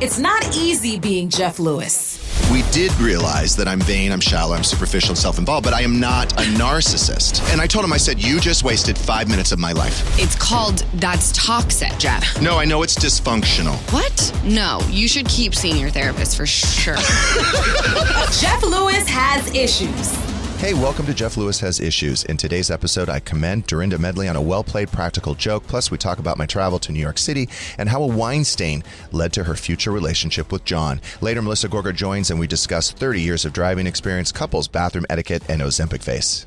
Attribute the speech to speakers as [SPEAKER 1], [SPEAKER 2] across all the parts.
[SPEAKER 1] It's not easy being Jeff Lewis.
[SPEAKER 2] We did realize that I'm vain, I'm shallow, I'm superficial, and self involved, but I am not a narcissist. And I told him, I said, You just wasted five minutes of my life.
[SPEAKER 3] It's called That's Toxic, Jeff.
[SPEAKER 2] No, I know it's dysfunctional.
[SPEAKER 3] What? No, you should keep seeing your therapist for sure.
[SPEAKER 1] Jeff Lewis has issues.
[SPEAKER 2] Hey, welcome to Jeff Lewis Has Issues. In today's episode, I commend Dorinda Medley on a well played practical joke. Plus, we talk about my travel to New York City and how a wine stain led to her future relationship with John. Later, Melissa Gorga joins and we discuss 30 years of driving experience, couples, bathroom etiquette, and Ozempic face.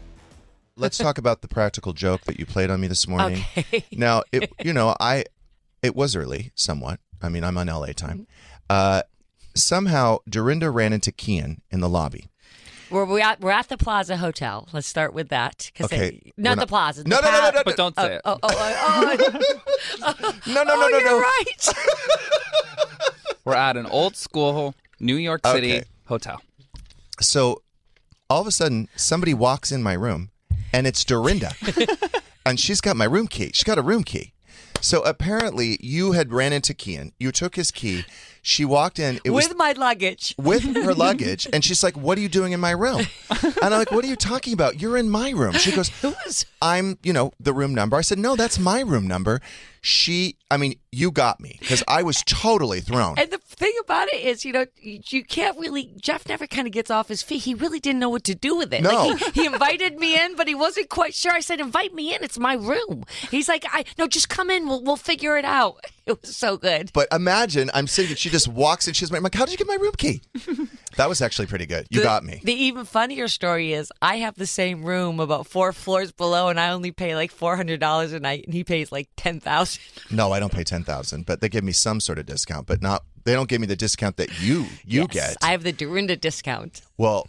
[SPEAKER 2] Let's talk about the practical joke that you played on me this morning.
[SPEAKER 4] Okay.
[SPEAKER 2] Now, it, you know, I it was early, somewhat. I mean, I'm on LA time. Uh, somehow, Dorinda ran into Kian in the lobby.
[SPEAKER 4] We're we're at, we're at the Plaza Hotel. Let's start with that. 'cause
[SPEAKER 2] Okay,
[SPEAKER 4] they- not,
[SPEAKER 2] not-
[SPEAKER 4] the Plaza. the
[SPEAKER 2] No, no, no, no, no,
[SPEAKER 5] But don't say it.
[SPEAKER 4] Oh, oh, oh, oh,
[SPEAKER 2] No, no,
[SPEAKER 4] oh,
[SPEAKER 2] no, no,
[SPEAKER 4] you're
[SPEAKER 2] no.
[SPEAKER 4] right.
[SPEAKER 5] We're at an old school New York City
[SPEAKER 2] Okay.
[SPEAKER 5] hotel.
[SPEAKER 2] So all of a sudden, somebody walks in my room, and it's Dorinda, and she's got my room key. She's got a room key. So apparently, you had ran into Kian. You took his key. She walked in. It was
[SPEAKER 4] with my luggage.
[SPEAKER 2] with her luggage, and she's like, "What are you doing in my room?" And I'm like, "What are you talking about? You're in my room." She goes, Who is? "I'm, you know, the room number." I said, "No, that's my room number." She, I mean, you got me because I was totally thrown.
[SPEAKER 4] And the thing about it is, you know, you you can't really. Jeff never kind of gets off his feet. He really didn't know what to do with it.
[SPEAKER 2] No.
[SPEAKER 4] Like he, he invited me in, but he wasn't quite sure. I said, "Invite me in. It's my room." He's like, "I no, just come in. We'll we'll figure it out." It was so good.
[SPEAKER 2] But imagine I'm sitting. She just walks in. She's like, "How did you get my room key?" that was actually pretty good. You
[SPEAKER 4] The-
[SPEAKER 2] got me.
[SPEAKER 4] The even funnier story is I have the same room about four floors below, and I only pay like four hundred dollars a night, and he pays like ten thousand.
[SPEAKER 2] No, I don't pay ten thousand, but they give me some sort of discount. But not. They don't give me the discount that you you get.
[SPEAKER 4] I have the Dorinda discount.
[SPEAKER 2] Well,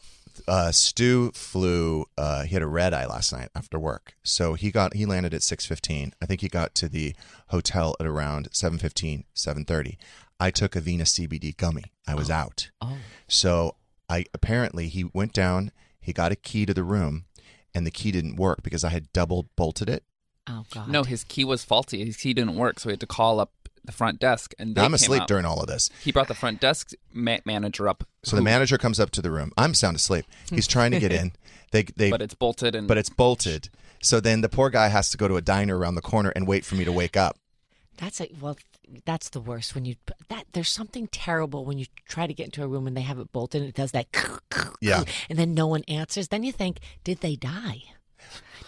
[SPEAKER 2] uh, Stu flew. Uh, he had a red eye last night after work, so he got he landed at six fifteen. I think he got to the hotel at around 7.15, 7.30. I took a Venus CBD gummy. I was out.
[SPEAKER 4] Oh.
[SPEAKER 2] So I apparently he went down. He got a key to the room, and the key didn't work because I had double bolted it.
[SPEAKER 4] Oh God.
[SPEAKER 5] No, his key was faulty. His key didn't work, so we had to call up the front desk. And they
[SPEAKER 2] I'm
[SPEAKER 5] came
[SPEAKER 2] asleep
[SPEAKER 5] out.
[SPEAKER 2] during all of this.
[SPEAKER 5] He brought the front desk ma- manager up.
[SPEAKER 2] So the manager comes up to the room. I'm sound asleep. He's trying to get in. They they
[SPEAKER 5] but it's bolted and
[SPEAKER 2] but it's bolted. So then the poor guy has to go to a diner around the corner and wait for me to wake up.
[SPEAKER 4] That's a well. That's the worst when you that there's something terrible when you try to get into a room and they have it bolted and it does that
[SPEAKER 2] Yeah.
[SPEAKER 4] and then no one answers. Then you think, did they die?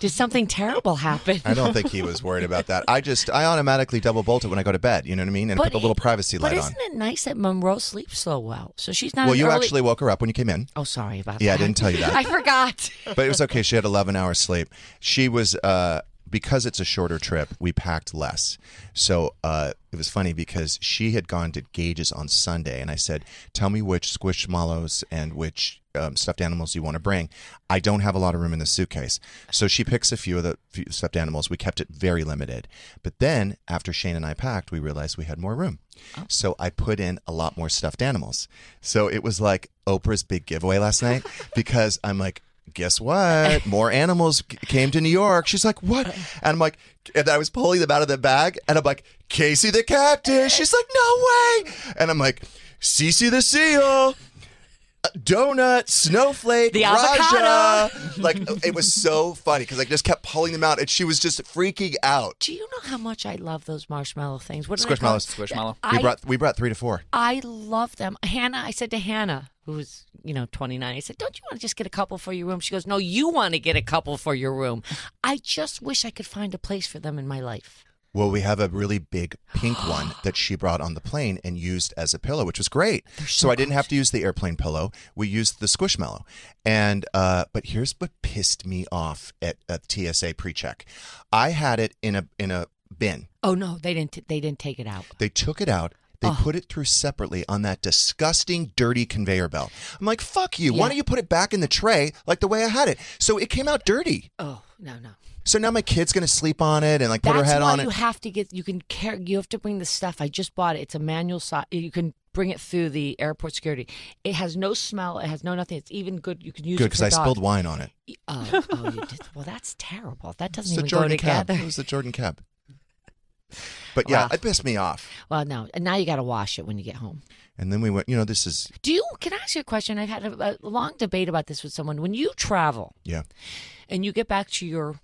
[SPEAKER 4] Did something terrible happen?
[SPEAKER 2] I don't think he was worried about that. I just I automatically double bolt it when I go to bed. You know what I mean? And put the little privacy
[SPEAKER 4] but
[SPEAKER 2] light on.
[SPEAKER 4] isn't it nice that Monroe sleeps so well? So she's not.
[SPEAKER 2] Well, you
[SPEAKER 4] early-
[SPEAKER 2] actually woke her up when you came in.
[SPEAKER 4] Oh, sorry about that.
[SPEAKER 2] Yeah, I didn't tell you that.
[SPEAKER 4] I forgot.
[SPEAKER 2] but it was okay. She had 11 hours sleep. She was uh, because it's a shorter trip. We packed less, so uh, it was funny because she had gone to Gage's on Sunday, and I said, "Tell me which squishmallows and which." Um, stuffed animals you want to bring. I don't have a lot of room in the suitcase. So she picks a few of the few stuffed animals. We kept it very limited. But then after Shane and I packed, we realized we had more room. So I put in a lot more stuffed animals. So it was like Oprah's big giveaway last night because I'm like, guess what? More animals came to New York. She's like, what? And I'm like, and I was pulling them out of the bag, and I'm like, Casey the cactus. She's like, no way. And I'm like, Cece the seal. Donut, snowflake,
[SPEAKER 4] The
[SPEAKER 2] Raja. Like it was so funny because I just kept pulling them out, and she was just freaking out.
[SPEAKER 4] Do you know how much I love those marshmallow things? What do they call
[SPEAKER 2] Squishmallows.
[SPEAKER 4] it?
[SPEAKER 5] Squishmallow.
[SPEAKER 2] We
[SPEAKER 4] I-
[SPEAKER 2] brought we brought three to four.
[SPEAKER 4] I love them. Hannah, I said to Hannah, who was, you know, 29, I said, Don't you want to just get a couple for your room? She goes, No, you want to get a couple for your room. I just wish I could find a place for them in my life.
[SPEAKER 2] Well, we have a really big pink one that she brought on the plane and used as a pillow, which was great. So, I didn't have to use the airplane pillow. We used the Squishmallow. And uh, but here's what pissed me off at, at TSA pre-check. I had it in a in a bin.
[SPEAKER 4] Oh no, they didn't. They didn't take it out.
[SPEAKER 2] They took it out. They put it through separately on that disgusting, dirty conveyor belt. I'm like, fuck you. Why don't you put it back in the tray like the way I had it? So it came out dirty.
[SPEAKER 4] Oh no no.
[SPEAKER 2] So now my kid's gonna sleep on it and like put
[SPEAKER 4] That's
[SPEAKER 2] her head
[SPEAKER 4] why
[SPEAKER 2] on
[SPEAKER 4] you
[SPEAKER 2] it.
[SPEAKER 4] have to get. You can carry. You have to bring the stuff. I just bought it. It's a manual. So, you can bring it through the airport security. It has no smell. It has no nothing. It's even good. You can use
[SPEAKER 2] Good
[SPEAKER 4] it
[SPEAKER 2] because
[SPEAKER 4] for
[SPEAKER 2] I
[SPEAKER 4] dogs.
[SPEAKER 2] spilled wine on it.
[SPEAKER 4] Oh, oh, you did. Well, that's terrible. That doesn't
[SPEAKER 2] It's the
[SPEAKER 4] even
[SPEAKER 2] Jordan
[SPEAKER 4] go
[SPEAKER 2] cab.
[SPEAKER 4] together.
[SPEAKER 2] It was the Jordan cab. But yeah,
[SPEAKER 4] Wow.
[SPEAKER 2] it pissed me off.
[SPEAKER 4] Well, no. And now you got to wash it when you get home.
[SPEAKER 2] And then we went. You know, this is
[SPEAKER 4] Do you? Can I ask you a question? I've had a, a long debate about this with someone. When you travel
[SPEAKER 2] yeah.
[SPEAKER 4] and you get back to your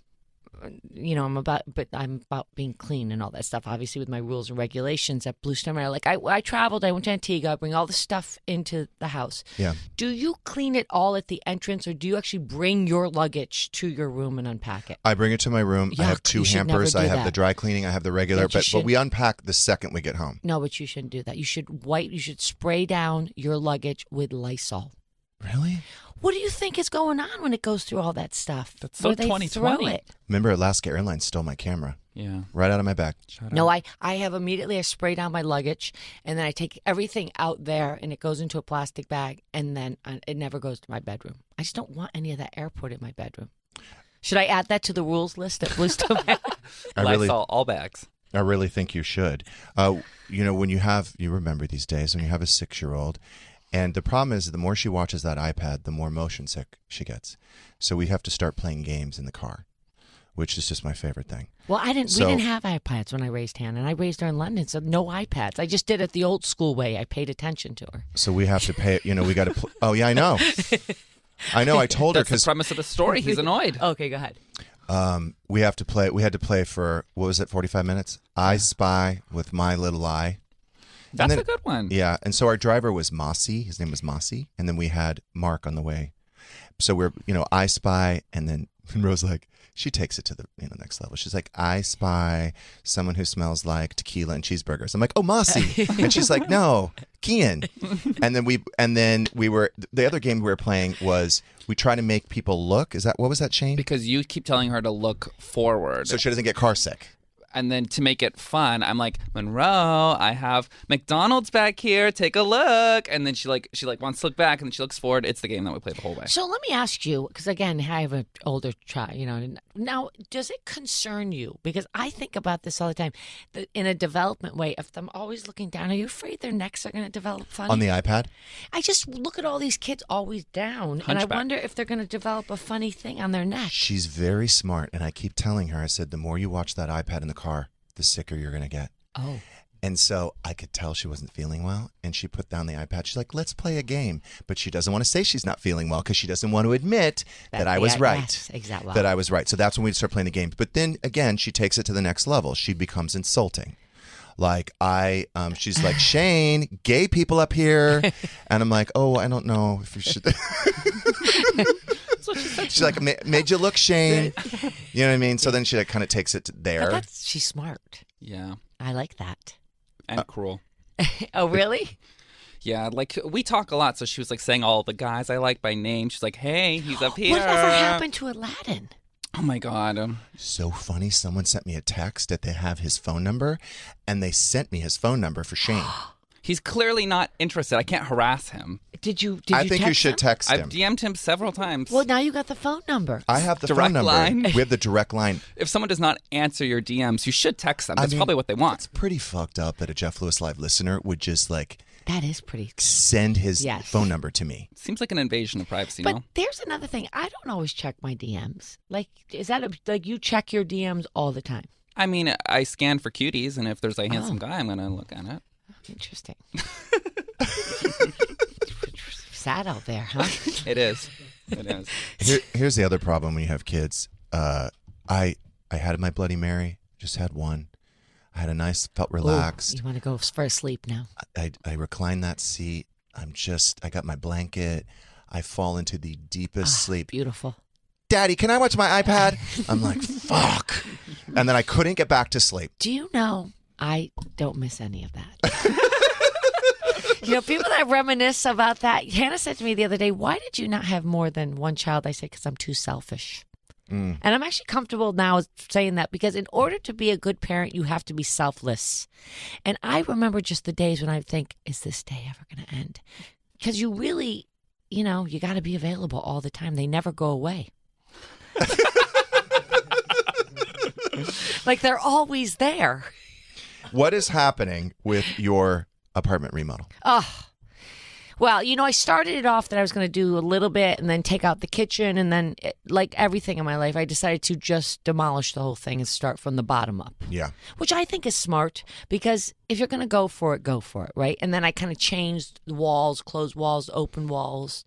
[SPEAKER 4] you know, I'm about, but I'm about being clean and all that stuff. Obviously, with my rules and regulations at Blue Star. Like I, I traveled. I went to Antigua. I bring all the stuff into the house.
[SPEAKER 2] Yeah.
[SPEAKER 4] Do you clean it all at the entrance, or do you actually bring your luggage to your room and unpack it?
[SPEAKER 2] I bring it to my room. I have two
[SPEAKER 4] you should never
[SPEAKER 2] hampers. I have
[SPEAKER 4] that.
[SPEAKER 2] the dry cleaning. I have the regular.
[SPEAKER 4] But
[SPEAKER 2] But but we unpack the second we get home.
[SPEAKER 4] No, but you shouldn't do that. You should wipe. You should spray down your luggage with Lysol.
[SPEAKER 2] Really?
[SPEAKER 4] What do you think is going on when it goes through all that stuff?
[SPEAKER 5] That's so
[SPEAKER 4] Where they
[SPEAKER 5] 2020.
[SPEAKER 4] throw it?
[SPEAKER 2] Remember, Alaska Airlines stole my camera
[SPEAKER 5] Yeah.
[SPEAKER 2] right out of my back.
[SPEAKER 5] Shout
[SPEAKER 4] No,
[SPEAKER 5] out.
[SPEAKER 4] I, I have immediately I spray down my luggage and then I take everything out there and it goes into a plastic bag and then uh, it never goes to my bedroom. I just don't want any of that airport in my bedroom. Should I add that to the rules list at Blue Star Marriott?
[SPEAKER 2] I really,
[SPEAKER 5] Lysol, all bags.
[SPEAKER 2] I really think you should. Uh, you know, when you have, you remember these days when you have a six-year-old, and the problem is the more she watches that iPad, the more motion sick she gets. So we have to start playing games in the car, which is just my favorite thing.
[SPEAKER 4] Well, I didn't.
[SPEAKER 2] So-
[SPEAKER 4] we didn't have iPads when I raised Hannah, and I raised her in London, so no iPads. I just did it the old school way. I paid attention to her.
[SPEAKER 2] So we have to pay. You know, we got to. Pl- oh yeah, I know. I know. I told her
[SPEAKER 5] That's the
[SPEAKER 2] because
[SPEAKER 5] premise of the story. He's annoyed.
[SPEAKER 4] Okay, go ahead.
[SPEAKER 2] um, we have to play. We had to play for what was it? Forty-five minutes. I spy with my little eye.
[SPEAKER 5] That's
[SPEAKER 2] then-
[SPEAKER 5] a good one.
[SPEAKER 2] Yeah, and so our driver was Mossy. His name was Mossy, and then we had Mark on the way. So we're, you know, I spy, and then Rose like she takes it to the you know next level. She's like, I spy someone who smells like tequila and cheeseburgers. I'm like, oh Mossy, and she's like, no, Kian. And then we and then we were the other game we were playing was we try to make people look. Is that what was that Shane?
[SPEAKER 5] Because you keep telling her to look forward.
[SPEAKER 2] So she doesn't get car sick.
[SPEAKER 5] And then to make it fun, I'm like, Monroe, I have McDonald's back here. Take a look. And then she like she like wants to look back, and then she looks forward. It's the game that we play the whole way.
[SPEAKER 4] So let me ask you, because again, I have an older child. You know, now does it concern you? Because I think about this all the time. That in a development way, if I'm always looking down, are you afraid their necks are going to develop funny?
[SPEAKER 2] On the iPad,
[SPEAKER 4] I just look at all these kids always down, and I wonder if they're going to develop a funny thing on their neck.
[SPEAKER 2] she's very smart, and I keep telling her. I said, the more you watch that iPad in the car, the sicker you're gonna get.
[SPEAKER 4] Oh,
[SPEAKER 2] And so I could tell she wasn't feeling well, and she put down the iPad. She's like, "Let's play a game," but she doesn't want to say she's not feeling well because she doesn't want to admit that,
[SPEAKER 4] That-
[SPEAKER 2] I was
[SPEAKER 4] yeah,
[SPEAKER 2] right.
[SPEAKER 4] yes, exactly.
[SPEAKER 2] That I was right. So that's when we start playing the game. But then again, she takes it to the next level. She becomes insulting. Like I, um, she's like Shane, gay people up here, and I'm like, oh, I don't know if you should. She's like, made you look, Shane. You know what I mean? So then she like, kind of takes it to
[SPEAKER 4] but
[SPEAKER 2] there.
[SPEAKER 4] that's she's smart.
[SPEAKER 5] yeah,
[SPEAKER 4] I like that.
[SPEAKER 5] and cruel.
[SPEAKER 4] Oh, really?
[SPEAKER 5] Yeah, like we talk a lot. So she was like saying all the guys I like by name. She's like, "Hey, he's up here."
[SPEAKER 4] Whatever happened to Aladdin?
[SPEAKER 5] Oh my god. Um,
[SPEAKER 2] So funny. Someone sent me a text that they have his phone number, and they sent me his phone number for Shane.
[SPEAKER 5] he's clearly not interested. I can't harass him.
[SPEAKER 4] Did you? Did
[SPEAKER 2] I
[SPEAKER 4] you
[SPEAKER 2] think you should text
[SPEAKER 4] him?
[SPEAKER 2] text
[SPEAKER 5] I've
[SPEAKER 2] him.
[SPEAKER 5] DM'd him several times.
[SPEAKER 4] Well, now you got the phone number.
[SPEAKER 2] I have the
[SPEAKER 5] Direct
[SPEAKER 2] phone number.
[SPEAKER 5] line?
[SPEAKER 2] We have the direct line.
[SPEAKER 5] if someone does not answer your DMs, you should text them.
[SPEAKER 2] I
[SPEAKER 5] That's
[SPEAKER 2] mean,
[SPEAKER 5] probably what they want.
[SPEAKER 2] It's pretty fucked up that a Jeff Lewis live listener would just like
[SPEAKER 4] That is pretty.
[SPEAKER 2] send his
[SPEAKER 4] Yes.
[SPEAKER 2] phone number to me.
[SPEAKER 5] Seems like an invasion of privacy.
[SPEAKER 4] But
[SPEAKER 5] no?
[SPEAKER 4] there's another thing. I don't always check my DMs. Like, is that a, like you check your DMs all the time?
[SPEAKER 5] I mean, I scan for cuties, and if there's a handsome
[SPEAKER 4] Oh.
[SPEAKER 5] guy, I'm gonna look at it.
[SPEAKER 4] Interesting. Sad out there, huh?
[SPEAKER 5] It is. It is.
[SPEAKER 2] Here, here's the other problem when you have kids. Uh, I I had my Bloody Mary, just had one. I had a nice, felt relaxed.
[SPEAKER 4] Ooh, you want to go for a sleep now?
[SPEAKER 2] I, I recline that seat. I'm just, I got my blanket. I fall into the deepest sleep.
[SPEAKER 4] Beautiful.
[SPEAKER 2] Daddy, can I watch my iPad? I'm like, fuck. And then I couldn't get back to sleep.
[SPEAKER 4] Do you know I don't miss any of that? you know, people that reminisce about that. Hannah said to me the other day, "Why did you not have more than one child?" I said, "Because I'm too selfish."
[SPEAKER 2] Mm.
[SPEAKER 4] And I'm actually comfortable now saying that because in order to be a good parent, you have to be selfless. And I remember just the days when I think, is this day ever going to end? Because you really, you know, you got to be available all the time. They never go away. like they're always there.
[SPEAKER 2] What is happening with your apartment remodel?
[SPEAKER 4] Oh, well, you know, I started it off that I was going to do a little bit and then take out the kitchen. And then, it, like everything in my life, I decided to just demolish the whole thing and start from the bottom up,
[SPEAKER 2] Yeah.
[SPEAKER 4] which I think is smart because if you're going to go for it, go for it, right? And then I kind of changed the walls, closed walls, open walls.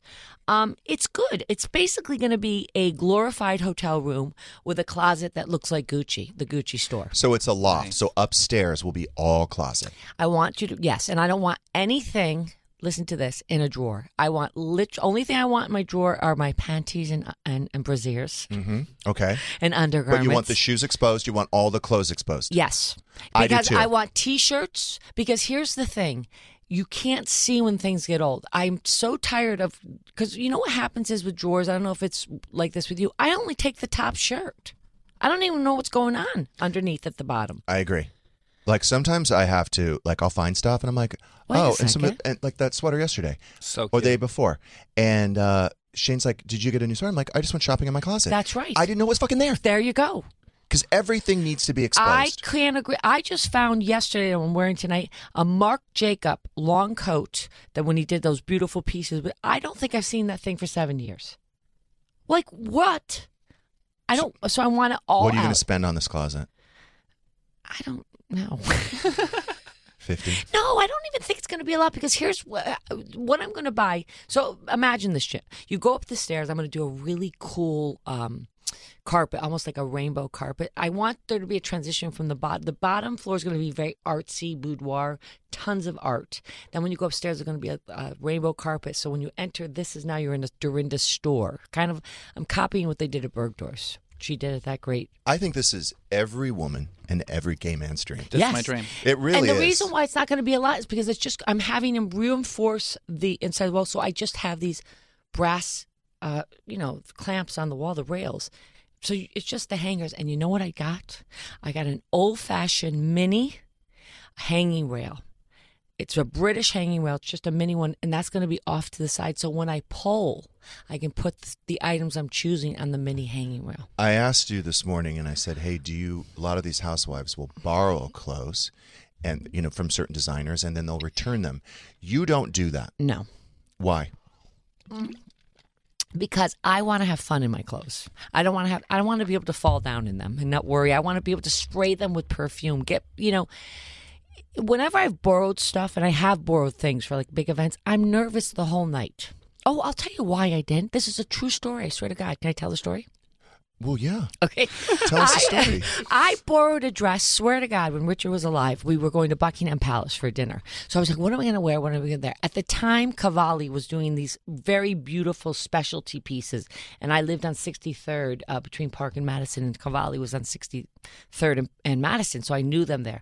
[SPEAKER 4] Um, it's good. It's basically going to be a glorified hotel room with a closet that looks like Gucci, the Gucci store.
[SPEAKER 2] So it's a loft. So upstairs will be all closet.
[SPEAKER 4] I want you to yes, and I don't want anything. Listen to this in a drawer. I want lit. Only thing I want in my drawer are my panties and and, and brasiers
[SPEAKER 2] Mm-hmm. Okay.
[SPEAKER 4] and undergarments.
[SPEAKER 2] But you want the shoes exposed. You want all the clothes exposed.
[SPEAKER 4] yes,
[SPEAKER 2] I do
[SPEAKER 4] because
[SPEAKER 2] too.
[SPEAKER 4] I want t-shirts. Because here's the thing. You can't see when things get old. I'm so tired of because you know what happens is with drawers. I don't know if it's like this with you. I only take the top shirt. I don't even know what's going on underneath at the bottom.
[SPEAKER 2] I agree. Like sometimes I have to like I'll find stuff and I'm like,
[SPEAKER 4] Wait
[SPEAKER 2] oh, and some
[SPEAKER 4] second.
[SPEAKER 2] and like that sweater yesterday
[SPEAKER 5] So
[SPEAKER 2] or the day before, and uh Shane's like, "Did you get a new sweater?" I'm like, "I just went shopping in my closet."
[SPEAKER 4] That's right.
[SPEAKER 2] I didn't know it was fucking there
[SPEAKER 4] There you go.
[SPEAKER 2] because everything needs to be exposed.
[SPEAKER 4] I can't agree. I just found yesterday, and I'm wearing tonight, a Marc Jacob long coat that when he did those beautiful pieces, but I don't think I've seen that thing for seven years. Like what? I don't. So I want it all.
[SPEAKER 2] what are you going
[SPEAKER 4] out.
[SPEAKER 2] to spend on this closet?
[SPEAKER 4] I don't know.
[SPEAKER 2] Fifty.
[SPEAKER 4] No, I don't even think it's going to be a lot because here's what, what I'm going to buy. So imagine this shit. You go up the stairs. I'm going to do a really cool um, carpet, almost like a rainbow carpet. I want there to be a transition from the bottom. The bottom floor is going to be very artsy boudoir, tons of art. Then when you go upstairs, there's going to be a, a rainbow carpet. So when you enter, this is now you're in a Dorinda store. Kind of, I'm copying what they did at Bergdorf's. She did it that great.
[SPEAKER 2] I think this is every woman and every gay man's dream.
[SPEAKER 5] That's
[SPEAKER 4] Yes.
[SPEAKER 5] my dream.
[SPEAKER 2] It really is.
[SPEAKER 4] and the
[SPEAKER 2] is.
[SPEAKER 4] reason why it's not going to be a lot is because it's just I'm having him reinforce the inside wall. So I just have these brass, uh, you know, clamps on the wall, the rails. So it's just the hangers. And you know what I got? I got an old fashioned mini hanging rail. It's a British hanging rail. It's just a mini one, and that's going to be off to the side. So when I pull, I can put the items I'm choosing on the mini hanging rail.
[SPEAKER 2] I asked you this morning, and I said, "Hey, do you?" A lot of these housewives will borrow clothes, and you know, from certain designers, and then they'll return them. You don't do that.
[SPEAKER 4] No.
[SPEAKER 2] Why?
[SPEAKER 4] because I want to have fun in my clothes. I don't want to have I don't want to be able to fall down in them and not worry. I want to be able to spray them with perfume. Get, you know, whenever I've borrowed stuff and I have borrowed things for like big events, I'm nervous the whole night. Oh, I'll tell you why I didn't. This is a true story. I swear to God. Can I tell the story?
[SPEAKER 2] Well, yeah.
[SPEAKER 4] Okay.
[SPEAKER 2] Tell us the
[SPEAKER 4] I-
[SPEAKER 2] story.
[SPEAKER 4] I borrowed a dress, swear to God, when Richard was alive, we were going to Buckingham Palace for dinner. So I was like, what am I going to wear? What am I going to wear? At the time, Cavalli was doing these very beautiful specialty pieces. And I lived on 63rd uh, between Park and Madison, and Cavalli was on 63rd and, and Madison. So I knew them there.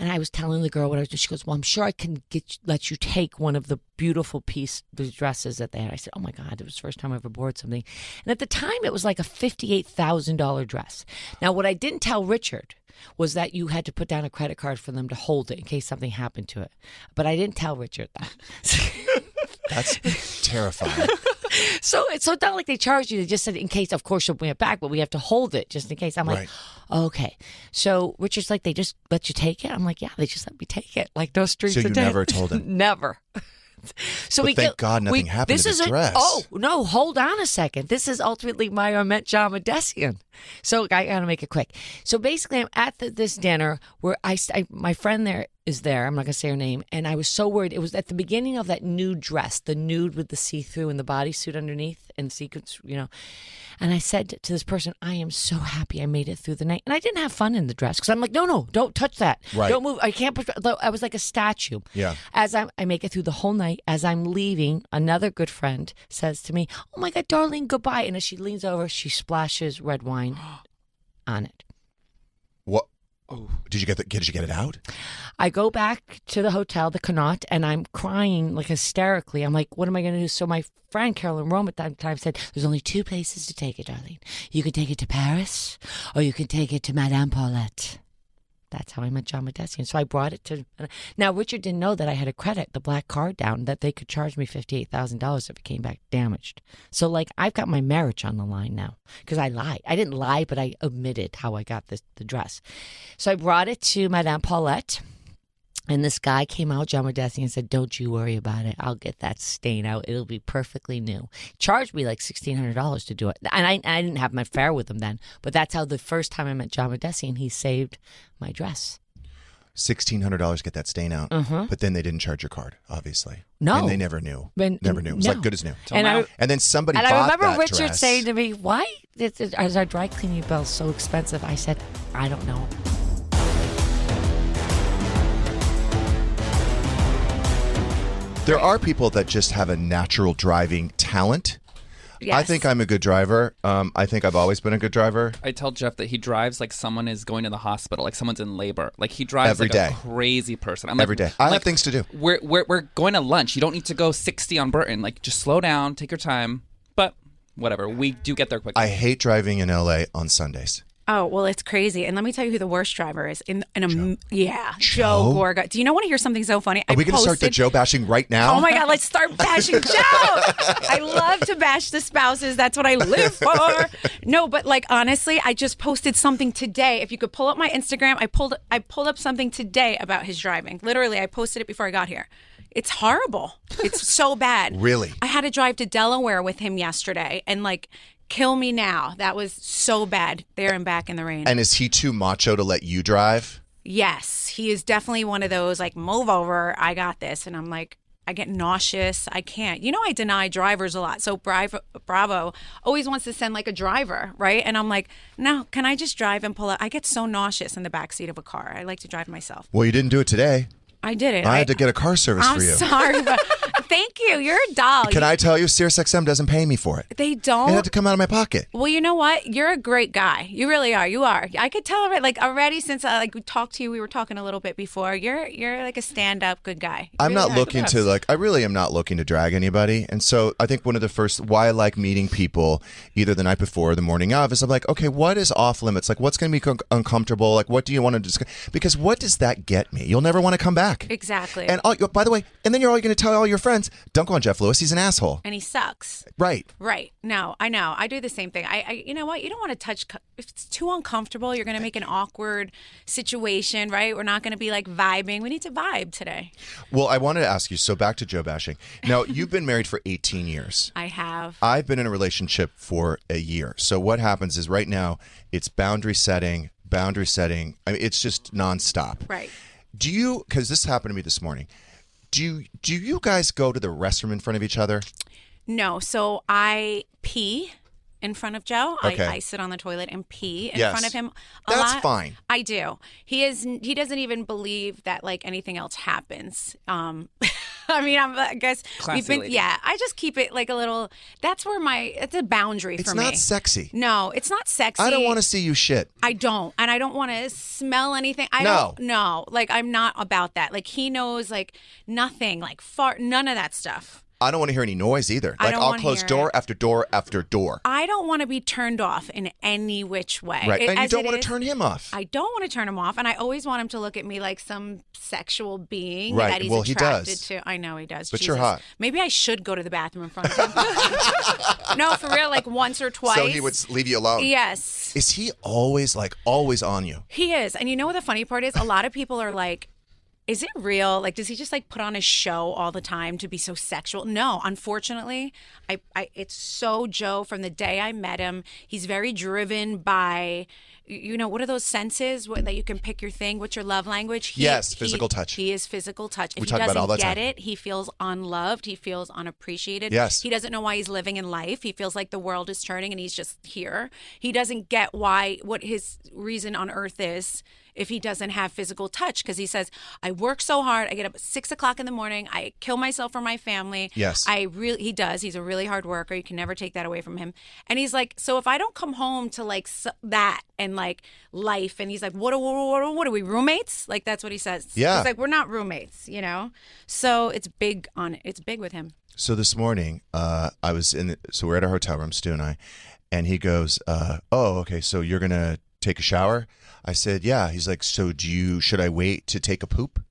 [SPEAKER 4] And I was telling the girl what I was doing. She goes, "Well, I'm sure I can get let you take one of the beautiful piece the dresses that they had." I said, "Oh my God, it was the first time I ever bought something." And at the time, it was like a fifty-eight thousand dollar dress. Now, what I didn't tell Richard was that you had to put down a credit card for them to hold it in case something happened to it. But I didn't tell Richard that.
[SPEAKER 2] That's terrifying.
[SPEAKER 4] so it's so not like they charged you. They just said in case, of course, you'll bring it back, but we have to hold it just in case. I'm like,
[SPEAKER 2] Right.
[SPEAKER 4] okay. So Richard's like, they just let you take it. I'm like, yeah, they just let me take it. Like no strings
[SPEAKER 2] So you
[SPEAKER 4] attached.
[SPEAKER 2] never told him?
[SPEAKER 4] never. So
[SPEAKER 2] But
[SPEAKER 4] we
[SPEAKER 2] thank
[SPEAKER 4] get-
[SPEAKER 2] God nothing
[SPEAKER 4] we-
[SPEAKER 2] happened
[SPEAKER 4] this
[SPEAKER 2] to the
[SPEAKER 4] is a-
[SPEAKER 2] dress.
[SPEAKER 4] oh no, hold on a second. This is ultimately my Armet John Mahdessian. So I got to make it quick. So basically, I'm at the, this dinner where I, I my friend there is there. I'm not gonna say her name, and I was so worried. It was at the beginning of that nude dress, the nude with the see through and the bodysuit underneath and sequins, you know. And I said to this person, "I am so happy I made it through the night." And I didn't have fun in the dress because I'm like, "No, no, don't touch that.
[SPEAKER 2] Right.
[SPEAKER 4] Don't move. I can't." put- though I was like a statue.
[SPEAKER 2] Yeah.
[SPEAKER 4] As I, I make it through the whole night, as I'm leaving, another good friend says to me, "Oh my God, darling, goodbye!" And as she leans over, she splashes red wine on it.
[SPEAKER 2] What? Oh. Did you get the, Did you get it out?
[SPEAKER 4] I go back to the hotel, the Connaught, and I'm crying like hysterically. I'm like, what am I going to do? So my friend Carolyn Roehm at that time said, there's only two places to take it, Darlene. You can take it to Paris or you can take it to Madame Paulette. That's how I met John Mahdessian. So I brought it to. Now Richard didn't know that I had a credit, the black card down, that they could charge me fifty eight thousand dollars if it came back damaged. So like I've got my marriage on the line now because I lied. I didn't lie, but I omitted how I got this the dress. So I brought it to Madame Paulette. And this guy came out, John Mahdessian, and said, Don't you worry about it. I'll get that stain out. It'll be perfectly new. Charged me like $1,600 to do it. And I, I didn't have my fare with him then, but that's how the first time I met John Mahdessian, he saved my dress.
[SPEAKER 2] Sixteen hundred dollars to get that stain out, mm-hmm. but then they didn't charge your card, obviously.
[SPEAKER 4] No.
[SPEAKER 2] and they never knew.
[SPEAKER 4] But-
[SPEAKER 2] never knew. It was
[SPEAKER 4] no.
[SPEAKER 2] like good as new.
[SPEAKER 4] and I,
[SPEAKER 2] And then somebody
[SPEAKER 4] and
[SPEAKER 2] bought
[SPEAKER 4] I remember
[SPEAKER 2] that
[SPEAKER 4] Richard
[SPEAKER 2] dress.
[SPEAKER 4] saying to me, Why is, is our dry cleaning bill so expensive? I said, I don't know.
[SPEAKER 2] There are people that just have a natural driving talent.
[SPEAKER 4] Yes.
[SPEAKER 2] I think I'm a good driver. Um, I think I've always been a good driver.
[SPEAKER 5] I tell Jeff that he drives like someone is going to the hospital, like someone's in labor. Like he drives
[SPEAKER 2] Every
[SPEAKER 5] like
[SPEAKER 2] day.
[SPEAKER 5] a crazy person. I'm like,
[SPEAKER 2] Every day. I have
[SPEAKER 5] like,
[SPEAKER 2] things to do.
[SPEAKER 5] We're, we're we're going to lunch. You don't need to go 60 on Burton. Like just slow down, take your time. But whatever, we do get there quickly.
[SPEAKER 2] I hate driving in LA on Sundays.
[SPEAKER 6] Oh well, it's crazy. And let me tell you who the worst driver is. In in a yeah, Joe,
[SPEAKER 2] Joe?
[SPEAKER 6] Gorga. Do you know want to hear something so funny?
[SPEAKER 2] Are we going to start the Joe bashing right now?
[SPEAKER 6] Oh my God, let's start bashing Joe. I love to bash the spouses. That's what I live for. No, but like honestly, I just posted something today. If you could pull up my Instagram, I pulled I pulled up something today about his driving. Literally, I posted it before I got here. It's horrible. It's so bad.
[SPEAKER 2] Really?
[SPEAKER 6] I had to drive to Delaware with him yesterday and like kill me now. That was so bad. There and back in the rain.
[SPEAKER 2] And is he too macho to let you drive?
[SPEAKER 6] Yes, he is definitely one of those like move over, I got this, and I'm like I get nauseous. I can't. You know, I deny drivers a lot. So Bravo, Bravo always wants to send like a driver, right? And I'm like, no, can I just drive and pull up? I get so nauseous in the back seat of a car. I like to drive myself.
[SPEAKER 2] Well, you didn't do it today.
[SPEAKER 6] I did it.
[SPEAKER 2] I had to get a car service
[SPEAKER 6] I'm
[SPEAKER 2] for you.
[SPEAKER 6] sorry, but thank you. You're a doll.
[SPEAKER 2] Can I tell you, SiriusXM doesn't pay me for it.
[SPEAKER 6] They don't.
[SPEAKER 2] It had to come out of my pocket.
[SPEAKER 6] Well, you know what? You're a great guy. You really are. You are. I could tell already. Like already since I like we talked to you, we were talking a little bit before. You're you're like a stand up good guy.
[SPEAKER 2] I'm not looking to like I really am not looking to drag anybody. And so I think one of the first why I like meeting people either the night before or the morning of is I'm like, okay, what is off limits? Like what's going to be co- uncomfortable? Like what do you want to discuss? Because what does that get me? You'll never want to come back.
[SPEAKER 6] Exactly.
[SPEAKER 2] And all, by the way, and then you're all going to tell all your friends, don't go on Jeff Lewis. He's an asshole.
[SPEAKER 6] and he sucks.
[SPEAKER 2] Right.
[SPEAKER 6] Right. No, I know. I do the same thing. I, I you know what? You don't want to touch. If it's too uncomfortable, you're going to make an awkward situation, right? We're not going to be like vibing. We need to vibe today.
[SPEAKER 2] Well, I wanted to ask you. So back to Joe bashing. Now you've been married for 18 years.
[SPEAKER 6] I have.
[SPEAKER 2] I've been in a relationship for a year. So what happens is right now it's boundary setting, boundary setting. I mean, it's just nonstop.
[SPEAKER 6] Right.
[SPEAKER 2] Do you? Because this happened to me this morning. Do you, do you guys go to the restroom in front of each other?
[SPEAKER 6] No. So I pee in front of Joe.
[SPEAKER 2] Okay.
[SPEAKER 6] I, I sit on the toilet and pee in
[SPEAKER 2] Yes.
[SPEAKER 6] front of him. A
[SPEAKER 2] That's
[SPEAKER 6] lot.
[SPEAKER 2] fine.
[SPEAKER 6] I do. He is. He doesn't even believe that like anything else happens. Um, I mean, I'm, I guess
[SPEAKER 5] Classy
[SPEAKER 6] we've been.
[SPEAKER 5] lady.
[SPEAKER 6] Yeah, I just keep it like a little. That's where my. It's a boundary
[SPEAKER 2] It's
[SPEAKER 6] for
[SPEAKER 2] not sexy.
[SPEAKER 6] No, it's not sexy.
[SPEAKER 2] I don't want to see you shit.
[SPEAKER 6] I don't, and I don't want to smell anything. I
[SPEAKER 2] No.
[SPEAKER 6] don't. No, like I'm not about that. Like he knows, like nothing, like fart, none of that stuff.
[SPEAKER 2] I don't want to hear any noise either. Like I'll close door
[SPEAKER 6] it.
[SPEAKER 2] after door after door.
[SPEAKER 6] I don't want to be turned off in any which way.
[SPEAKER 2] Right.
[SPEAKER 6] It-
[SPEAKER 2] and you don't want
[SPEAKER 6] is,
[SPEAKER 2] to turn him off.
[SPEAKER 6] I don't want to turn him off, and I always want him to look at me like some sexual being
[SPEAKER 2] Right.
[SPEAKER 6] that he's
[SPEAKER 2] Well, he
[SPEAKER 6] attracted
[SPEAKER 2] does.
[SPEAKER 6] to. I know he does.
[SPEAKER 2] But you're hot.
[SPEAKER 6] Maybe I should go to the bathroom in front of him. no, for real, like once or twice.
[SPEAKER 2] So he would leave you alone.
[SPEAKER 6] Yes.
[SPEAKER 2] Is he always like always on you?
[SPEAKER 6] He is. And you know what the funny part is? A lot of people are like, is it real? Like, does he just like put on a show all the time to be so sexual? No, unfortunately, I, I it's so Joe from the day I met him. He's very driven by, you know, what are those senses what, that you can pick your thing? What's your love language? He-
[SPEAKER 2] Yes,
[SPEAKER 6] he-
[SPEAKER 2] physical touch.
[SPEAKER 6] He is physical touch. If
[SPEAKER 2] We
[SPEAKER 6] he
[SPEAKER 2] talk about
[SPEAKER 6] doesn't
[SPEAKER 2] all the
[SPEAKER 6] get
[SPEAKER 2] time.
[SPEAKER 6] it, he feels unloved. He feels unappreciated.
[SPEAKER 2] Yes.
[SPEAKER 6] He doesn't know why he's living in life. He feels like the world is turning and he's just here. He doesn't get why what his reason on earth is if he doesn't have physical touch because he says, I work so hard. I get up at six o'clock in the morning. I kill myself for my family.
[SPEAKER 2] Yes.
[SPEAKER 6] I really, he does. He's a really hard worker. You can never take that away from him. And he's like, so if I don't come home to like that and like life, and he's like, what, are- what, are- what are we, roommates? Like, that's what he says.
[SPEAKER 2] Yeah.
[SPEAKER 6] He's like, we're not roommates, you know? So it's big on it. It's big with him.
[SPEAKER 2] So this morning, uh, I was in. The, so we're at our hotel room, Stu and I, and he goes, uh, "Oh, okay. So you're gonna take a shower?" I said, "Yeah." He's like, "So do you? Should I wait to take a poop?"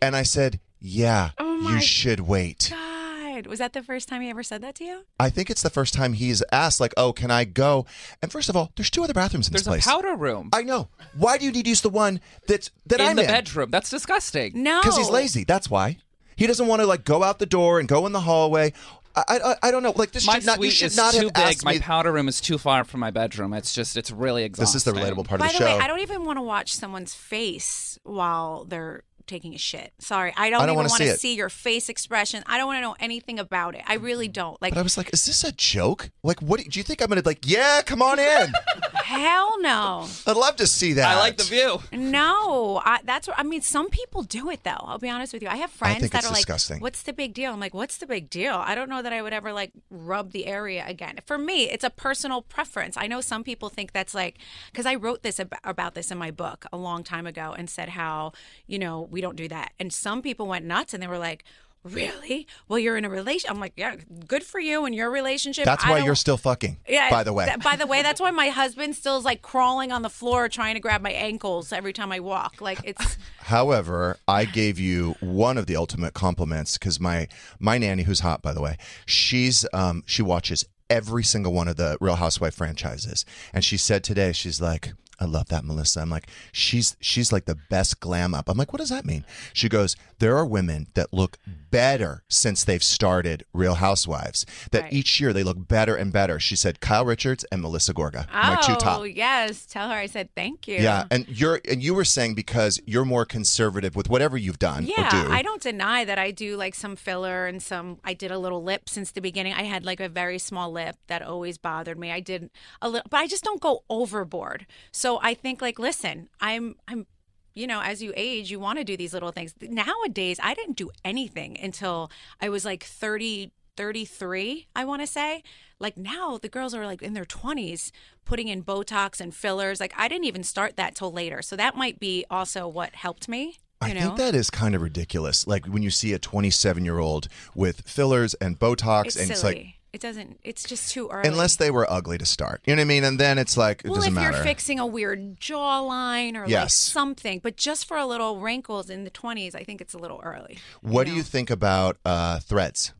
[SPEAKER 2] And I said, "Yeah,
[SPEAKER 6] Oh
[SPEAKER 2] you should wait."
[SPEAKER 6] God. Was that the first time he ever said that to you?
[SPEAKER 2] I think it's the first time he's asked, like, "Oh, can I go?" And first of all, there's two other bathrooms in
[SPEAKER 5] There's
[SPEAKER 2] this
[SPEAKER 5] a powder room
[SPEAKER 2] I know. Why do you need to use the one that's that
[SPEAKER 5] in
[SPEAKER 2] I'm
[SPEAKER 5] the
[SPEAKER 2] in?
[SPEAKER 5] bedroom. That's disgusting.
[SPEAKER 6] No.
[SPEAKER 2] Because he's lazy. That's why. He doesn't want to like go out the door and go in the hallway. I I, I don't know. Like this
[SPEAKER 5] My
[SPEAKER 2] should not. You
[SPEAKER 5] suite
[SPEAKER 2] should
[SPEAKER 5] is
[SPEAKER 2] not
[SPEAKER 5] too
[SPEAKER 2] have
[SPEAKER 5] big.
[SPEAKER 2] asked
[SPEAKER 5] My
[SPEAKER 2] me.
[SPEAKER 5] powder room is too far from my bedroom. It's just, it's really exhausting.
[SPEAKER 2] this is the relatable part
[SPEAKER 6] By
[SPEAKER 2] of the,
[SPEAKER 6] the
[SPEAKER 2] show.
[SPEAKER 6] way, I don't even want to watch someone's face while they're taking a shit. Sorry. I don't,
[SPEAKER 2] I don't
[SPEAKER 6] even
[SPEAKER 2] wanna see
[SPEAKER 6] see your face expression. I don't want to know anything about it. I really mm. don't. Like,
[SPEAKER 2] but I was like, is this a joke? Like, what do you, think I'm gonna like? Yeah, come on in.
[SPEAKER 6] hell no.
[SPEAKER 2] I'd love to see that.
[SPEAKER 5] I like the view.
[SPEAKER 6] No, I, that's what I mean. Some people do it though. I'll be honest with you. I have friends
[SPEAKER 2] think
[SPEAKER 6] that
[SPEAKER 2] it's
[SPEAKER 6] are
[SPEAKER 2] disgusting.
[SPEAKER 6] like, "What's the big deal?" I'm like, "What's the big deal?" I don't know that I would ever like rub the area again. For me, it's a personal preference. I know some people think that's like because I wrote this ab- about this in my book a long time ago and said how you know we don't do that, and some people went nuts and they were like. Really? Well, you're in a relation. I'm like, yeah, good for you and your relationship.
[SPEAKER 2] That's
[SPEAKER 6] I
[SPEAKER 2] why you're still fucking.
[SPEAKER 6] yeah.
[SPEAKER 2] By the way.
[SPEAKER 6] th- by the way, that's why my husband still is like crawling on the floor trying to grab my ankles every time I walk. Like it's
[SPEAKER 2] However, I gave you one of the ultimate compliments because my my nanny, who's hot by the way, she's um she watches every single one of the Real Housewife franchises, and she said today she's like. I love that Melissa. I'm like, she's she's like the best glam up. I'm like, what does that mean? She goes, there are women that look better since they've started Real Housewives. That
[SPEAKER 6] Right.
[SPEAKER 2] each year they look better and better. She said Kyle Richards and Melissa Gorga, my two top.
[SPEAKER 6] oh yes, tell her I said thank you.
[SPEAKER 2] Yeah, and you're and you were saying because you're more conservative with whatever you've done
[SPEAKER 6] Yeah,
[SPEAKER 2] or do.
[SPEAKER 6] I don't deny that I do like some filler and some. I did a little lip since the beginning. I had like a very small lip that always bothered me. I did a little, but I just don't go overboard. So I think like, listen, I'm, I'm, you know, as you age, you want to do these little things. Nowadays, I didn't do anything until I was like 30, 33, I want to say. Like now, the girls are like in their 20s putting in Botox and fillers. Like I didn't even start that till later. So that might be also what helped me. You
[SPEAKER 2] I
[SPEAKER 6] know?
[SPEAKER 2] think that is kind of ridiculous. Like when you see a 27 year old with fillers and Botox,
[SPEAKER 6] it's
[SPEAKER 2] and
[SPEAKER 6] silly.
[SPEAKER 2] it's like
[SPEAKER 6] it doesn't. It's just too early.
[SPEAKER 2] unless they were ugly to start, you know what I mean? And then it's like it
[SPEAKER 6] well,
[SPEAKER 2] doesn't matter.
[SPEAKER 6] Well, if
[SPEAKER 2] matter.
[SPEAKER 6] you're fixing a weird jawline or like
[SPEAKER 2] Yes.
[SPEAKER 6] something, but just for a little wrinkles in the 20s, I think it's a little early.
[SPEAKER 2] what do
[SPEAKER 6] know?
[SPEAKER 2] you think about uh, threads?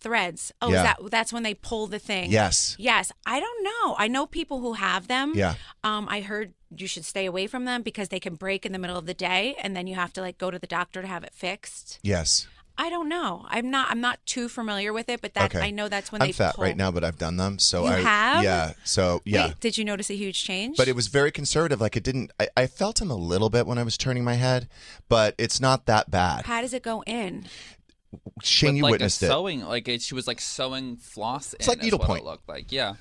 [SPEAKER 6] Threads. Oh,
[SPEAKER 2] Yeah.
[SPEAKER 6] is that that's when they pull the thing?
[SPEAKER 2] Yes.
[SPEAKER 6] Yes. I don't know. I know people who have them.
[SPEAKER 2] Yeah.
[SPEAKER 6] Um, I heard you should stay away from them because they can break in the middle of the day, and then you have to like go to the doctor to have it fixed.
[SPEAKER 2] Yes.
[SPEAKER 6] I don't know. I'm not. I'm not too familiar with it, but that
[SPEAKER 2] okay.
[SPEAKER 6] I know that's when they.
[SPEAKER 2] I'm
[SPEAKER 6] they
[SPEAKER 2] fat
[SPEAKER 6] pull.
[SPEAKER 2] right now, but I've done them. So
[SPEAKER 6] You
[SPEAKER 2] I
[SPEAKER 6] have?
[SPEAKER 2] yeah. So yeah.
[SPEAKER 6] Wait, did you notice a huge change?
[SPEAKER 2] But it was very conservative. Like it didn't. I, I felt him a little bit when I was turning my head, but it's not that bad.
[SPEAKER 6] How does it go in?
[SPEAKER 2] Shane,
[SPEAKER 5] With,
[SPEAKER 2] you
[SPEAKER 5] like
[SPEAKER 2] witnessed
[SPEAKER 5] a
[SPEAKER 2] it.
[SPEAKER 5] sewing, like it, she was like sewing floss.
[SPEAKER 2] It's
[SPEAKER 5] in,
[SPEAKER 2] like
[SPEAKER 5] is
[SPEAKER 2] needle point.
[SPEAKER 5] It looked like, yeah.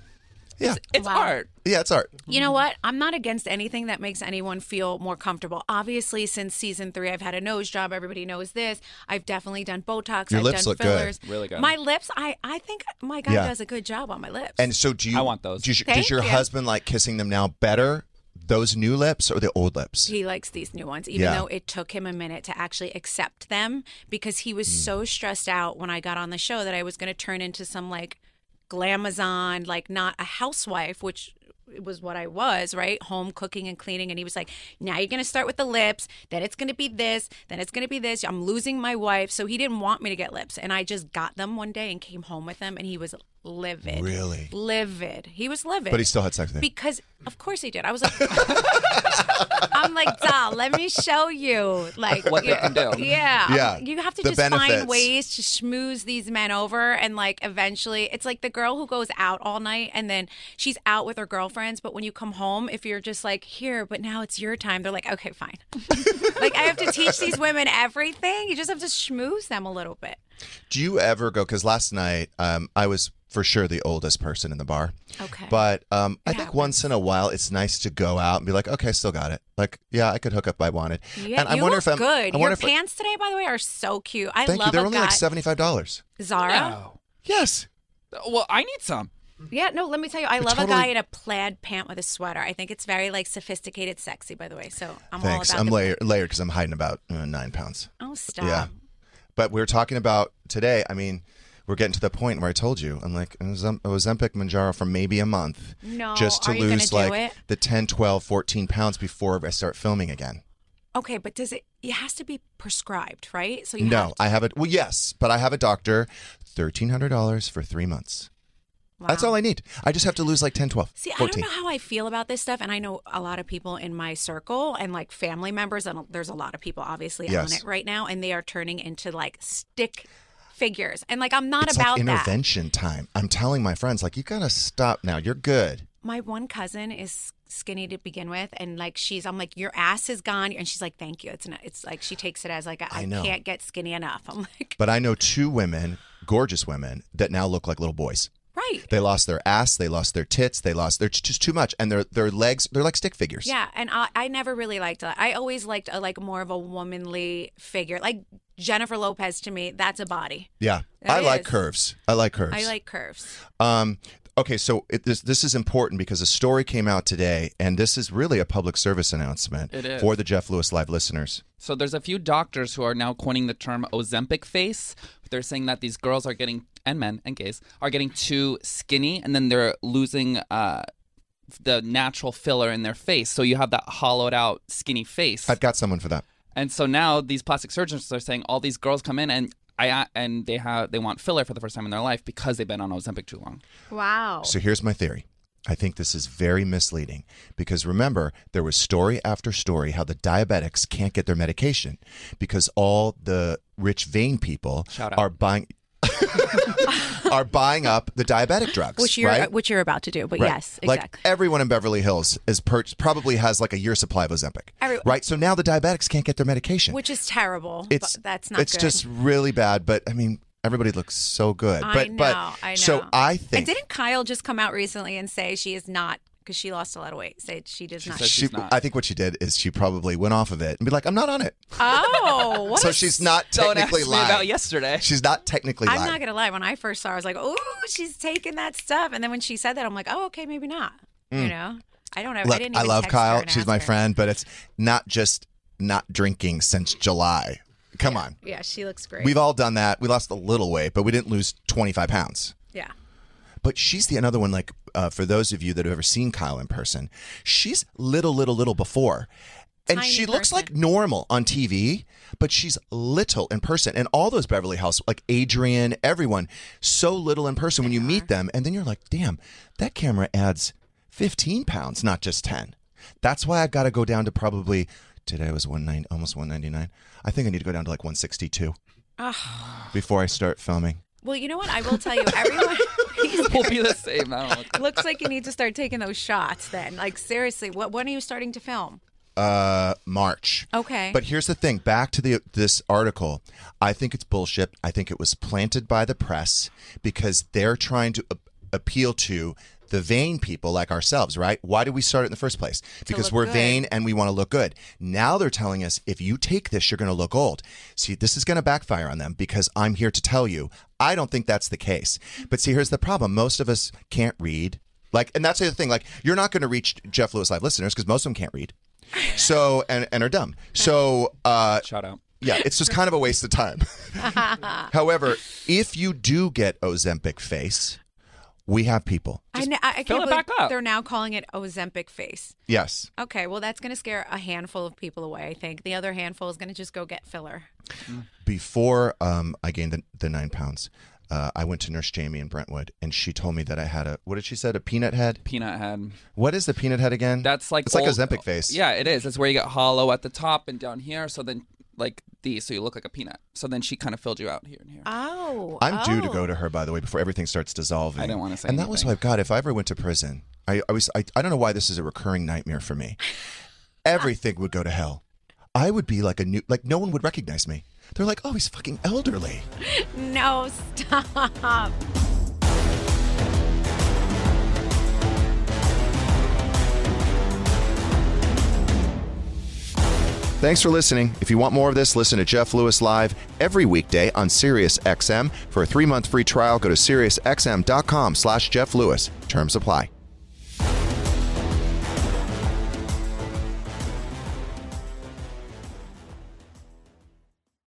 [SPEAKER 2] Yeah.
[SPEAKER 5] It's
[SPEAKER 6] Wow.
[SPEAKER 5] art.
[SPEAKER 2] Yeah, it's art.
[SPEAKER 6] You know what? I'm not against anything that makes anyone feel more comfortable. Obviously, since season three, I've had a nose job. Everybody knows this. I've definitely done Botox.
[SPEAKER 2] Your
[SPEAKER 6] I've
[SPEAKER 2] lips
[SPEAKER 6] done
[SPEAKER 2] look good.
[SPEAKER 6] fillers.
[SPEAKER 5] Really good.
[SPEAKER 6] My lips, I, I think my guy
[SPEAKER 2] Yeah.
[SPEAKER 6] does a good job on my lips.
[SPEAKER 2] And so, do you?
[SPEAKER 5] I want those.
[SPEAKER 2] Does, your- does your
[SPEAKER 6] you.
[SPEAKER 2] husband like kissing them now better? Those new lips or the old lips?
[SPEAKER 6] he likes these new ones, even
[SPEAKER 2] Yeah.
[SPEAKER 6] though it took him a minute to actually accept them because he was hmm. so stressed out when I got on the show that I was going to turn into some like glamazon, like not a housewife, which was what I was, right? Home cooking and cleaning. And he was like, now you're going to start with the lips, then it's going to be this, then it's going to be this. I'm losing my wife. So he didn't want me to get lips. And I just got them one day and came home with them, and he was livid.
[SPEAKER 2] Really?
[SPEAKER 6] Livid. He was livid.
[SPEAKER 2] But he still had sex with you.
[SPEAKER 6] Because of course he did. I was like, I'm like, doll, let me show you, like
[SPEAKER 5] What they
[SPEAKER 6] yeah,
[SPEAKER 5] can do.
[SPEAKER 6] Yeah, I'm-
[SPEAKER 2] Yeah,
[SPEAKER 6] You have to
[SPEAKER 2] the
[SPEAKER 6] just
[SPEAKER 2] benefits.
[SPEAKER 6] find ways to schmooze these men over, and like eventually, it's like the girl who goes out all night and then she's out with her girlfriends, but when you come home, if you're just like here, but now it's your time, they're like, okay, fine. like I have to teach these women everything. You just have to schmooze them a little bit.
[SPEAKER 2] Do you ever go? Because last night, um, I was for sure the oldest person in the bar.
[SPEAKER 6] Okay.
[SPEAKER 2] But um, I think
[SPEAKER 6] happens.
[SPEAKER 2] once in a while, it's nice to go out and be like, okay, still got it. Like, yeah, I could hook up if I wanted.
[SPEAKER 6] Yeah,
[SPEAKER 2] and I
[SPEAKER 6] you
[SPEAKER 2] wonder
[SPEAKER 6] look
[SPEAKER 2] if I'm
[SPEAKER 6] good.
[SPEAKER 2] I
[SPEAKER 6] Your
[SPEAKER 2] wonder if I-
[SPEAKER 6] pants today, by the way, are so cute. I
[SPEAKER 2] thank
[SPEAKER 6] love
[SPEAKER 2] you. They're
[SPEAKER 6] a
[SPEAKER 2] only
[SPEAKER 6] guy.
[SPEAKER 2] like seventy five dollars.
[SPEAKER 6] Zara.
[SPEAKER 5] No.
[SPEAKER 2] Yes.
[SPEAKER 5] Well, I need some.
[SPEAKER 6] Yeah, no, let me tell you, I
[SPEAKER 2] But
[SPEAKER 6] love a guy in a plaid pant with a sweater. I think it's very like sophisticated, sexy. By the way, so I'm
[SPEAKER 2] Thanks.
[SPEAKER 6] all about
[SPEAKER 2] I'm
[SPEAKER 6] the-
[SPEAKER 2] layered layered because I'm hiding about uh, nine pounds.
[SPEAKER 6] Oh, stop.
[SPEAKER 2] Yeah. But we were talking about today. I mean, we're getting to the point where I told you I'm like Ozem- Ozempic Mounjaro for maybe a month.
[SPEAKER 6] No,
[SPEAKER 2] just to lose like the 10, 12, 14 pounds before I start filming again.
[SPEAKER 6] Okay, but does it? It has to be prescribed, right? So you
[SPEAKER 2] no,
[SPEAKER 6] have to,
[SPEAKER 2] I have it. Well, yes, but I have a doctor. Thirteen hundred dollars for three months. That's all I need. I just have to lose like 10, 12,
[SPEAKER 6] See, I don't know how I feel about this stuff, and I know a lot of people in my circle and like family members, and there's a lot of people obviously
[SPEAKER 2] Yes.
[SPEAKER 6] on it right now, and they are turning into like stick figures, and like I'm not
[SPEAKER 2] it's
[SPEAKER 6] about
[SPEAKER 2] like
[SPEAKER 6] that.
[SPEAKER 2] intervention time. I'm telling my friends, like, you gotta stop now. You're good.
[SPEAKER 6] My one cousin is skinny to begin with, and like she's, I'm like, your ass is gone, and she's like, thank you. It's not, it's like she takes it as like I
[SPEAKER 2] I know.
[SPEAKER 6] can't get skinny enough. I'm like,
[SPEAKER 2] But I know two women, gorgeous women, that now look like little boys.
[SPEAKER 6] Right.
[SPEAKER 2] They lost their ass, they lost their tits, they lost they're just too much, and their their legs they're like stick figures.
[SPEAKER 6] Yeah, and I, I never really liked that. I always liked a, like more of a womanly figure, like Jennifer Lopez. To me, that's a body.
[SPEAKER 2] yeah. I like curves. I like curves.
[SPEAKER 6] I like curves.
[SPEAKER 2] Um, okay, so it, this this is important because a story came out today, and this is really a public service announcement
[SPEAKER 5] It is.
[SPEAKER 2] for the Jeff Lewis Live listeners.
[SPEAKER 5] So there's a few doctors who are now coining the term Ozempic face. They're saying that these girls are getting and men and gays are getting too skinny, and then they're losing uh, the natural filler in their face. So you have that hollowed out skinny face.
[SPEAKER 2] I've got someone for that.
[SPEAKER 5] And so now these plastic surgeons are saying all these girls come in and I and they have they want filler for the first time in their life because they've been on Ozempic too long.
[SPEAKER 6] Wow.
[SPEAKER 2] So here's my theory. I think this is very misleading because remember, there was story after story how the diabetics can't get their medication because all the rich vein people
[SPEAKER 5] Shout out.
[SPEAKER 2] are buying are buying up the diabetic drugs,
[SPEAKER 6] which you're
[SPEAKER 2] right?
[SPEAKER 6] which you're about to do, but
[SPEAKER 2] Right.
[SPEAKER 6] yes,
[SPEAKER 2] Like
[SPEAKER 6] exactly.
[SPEAKER 2] everyone in Beverly Hills is per- probably has like a year supply of Ozempic.
[SPEAKER 6] Every-
[SPEAKER 2] right. So now the diabetics can't get their medication.
[SPEAKER 6] which is terrible.
[SPEAKER 2] it's
[SPEAKER 6] but that's not
[SPEAKER 2] it's
[SPEAKER 6] good.
[SPEAKER 2] just really bad. But I mean, everybody looks so good.
[SPEAKER 6] I
[SPEAKER 2] but
[SPEAKER 6] know.
[SPEAKER 2] but
[SPEAKER 6] I know.
[SPEAKER 2] so I
[SPEAKER 6] And
[SPEAKER 2] think
[SPEAKER 6] didn't Kyle just come out recently and say she is not because she lost a lot of weight? Say she does not.
[SPEAKER 2] she,
[SPEAKER 5] not.
[SPEAKER 2] I think what she did is she probably went off of it and be like, I'm not on it.
[SPEAKER 6] oh, what
[SPEAKER 2] so she's not technically lying.
[SPEAKER 5] about yesterday.
[SPEAKER 2] She's not technically
[SPEAKER 6] I'm
[SPEAKER 2] lying.
[SPEAKER 6] not gonna lie. When I first saw her, I was like, "Oh, she's taking that stuff." And then when she said that, I'm like, "Oh, okay, maybe not." You know, I don't know. I
[SPEAKER 2] Mm. Look,
[SPEAKER 6] didn't.
[SPEAKER 2] I love Kyle. She's my
[SPEAKER 6] her.
[SPEAKER 2] friend, but it's not just not drinking since July. Come on.
[SPEAKER 6] Yeah, she looks great.
[SPEAKER 2] We've all done that. We lost a little weight, but we didn't lose 25 pounds.
[SPEAKER 6] yeah.
[SPEAKER 2] But she's the another one. Like uh, for those of you that have ever seen Kyle in person, she's little, little, little before, and
[SPEAKER 6] Tiny
[SPEAKER 2] she looks
[SPEAKER 6] person.
[SPEAKER 2] like normal on TV, but she's little in person. And all those Beverly House, like Adrian, everyone, so little in person when you meet them, and then you're like, damn, that camera adds 15 pounds, not just 10. That's why I've got to go down to probably today was 190, almost 199. I think I need to go down to like 162 before I start filming.
[SPEAKER 6] Well, you know what? I will tell you, everyone
[SPEAKER 5] we'll be the same. I don't look.
[SPEAKER 6] looks like you need to start taking those shots. Then, like seriously, what? When are you starting to film?
[SPEAKER 2] uh March.
[SPEAKER 6] Okay.
[SPEAKER 2] But here's the thing, back to the this article. I think it's bullshit. I think it was planted by the press because they're trying to a- appeal to the vain people like ourselves, right? Why did we start it in the first place? Because we're
[SPEAKER 6] good.
[SPEAKER 2] vain and we want to look good. Now they're telling us if you take this, you're going to look old. See, this is going to backfire on them because I'm here to tell you, I don't think that's the case. But see, here's the problem. Most of us can't read. Like, and that's the other thing. Like, you're not going to reach Jeff Lewis Live listeners because most of them can't read. So, and, and are dumb. So, uh,
[SPEAKER 5] Shout out.
[SPEAKER 2] yeah, it's just kind of a waste of time. However, if you do get Ozempic face, we have people.
[SPEAKER 6] I, kn- I, I
[SPEAKER 5] fill
[SPEAKER 6] can't
[SPEAKER 5] it
[SPEAKER 6] believe
[SPEAKER 5] back up.
[SPEAKER 6] they're now calling it Ozempic face.
[SPEAKER 2] Yes.
[SPEAKER 6] Okay, well that's going to scare a handful of people away. I think the other handful is going to just go get filler.
[SPEAKER 2] Before um, I gained the, the nine pounds, uh, I went to Nurse Jamie in Brentwood, and she told me that I had a what did she said a peanut head?
[SPEAKER 5] Peanut head.
[SPEAKER 2] What is the peanut head again?
[SPEAKER 5] That's like
[SPEAKER 2] it's like
[SPEAKER 5] old-
[SPEAKER 2] Ozempic face.
[SPEAKER 5] Yeah, it is. It's where you get hollow at the top and down here. So then, like these, so you look like a peanut. So then she kind of filled you out here and here.
[SPEAKER 6] Oh,
[SPEAKER 2] I'm due to
[SPEAKER 6] oh.
[SPEAKER 2] go to oh. her, by the way, before everything starts dissolving.
[SPEAKER 5] I didn't wanna say that.
[SPEAKER 2] And that was
[SPEAKER 5] anything.
[SPEAKER 2] what I've got. If I ever went to prison, I, I was I, I don't know why this is a recurring nightmare for me. Everything would go to hell. I would be like a new like no one would recognize me. They're like, oh, he's fucking elderly.
[SPEAKER 6] No, stop.
[SPEAKER 2] Thanks for listening. If you want more of this, listen to Jeff Lewis live every weekday on Sirius XM. For a three-month free trial, go to SiriusXM.com slash Jeff Lewis. Terms apply.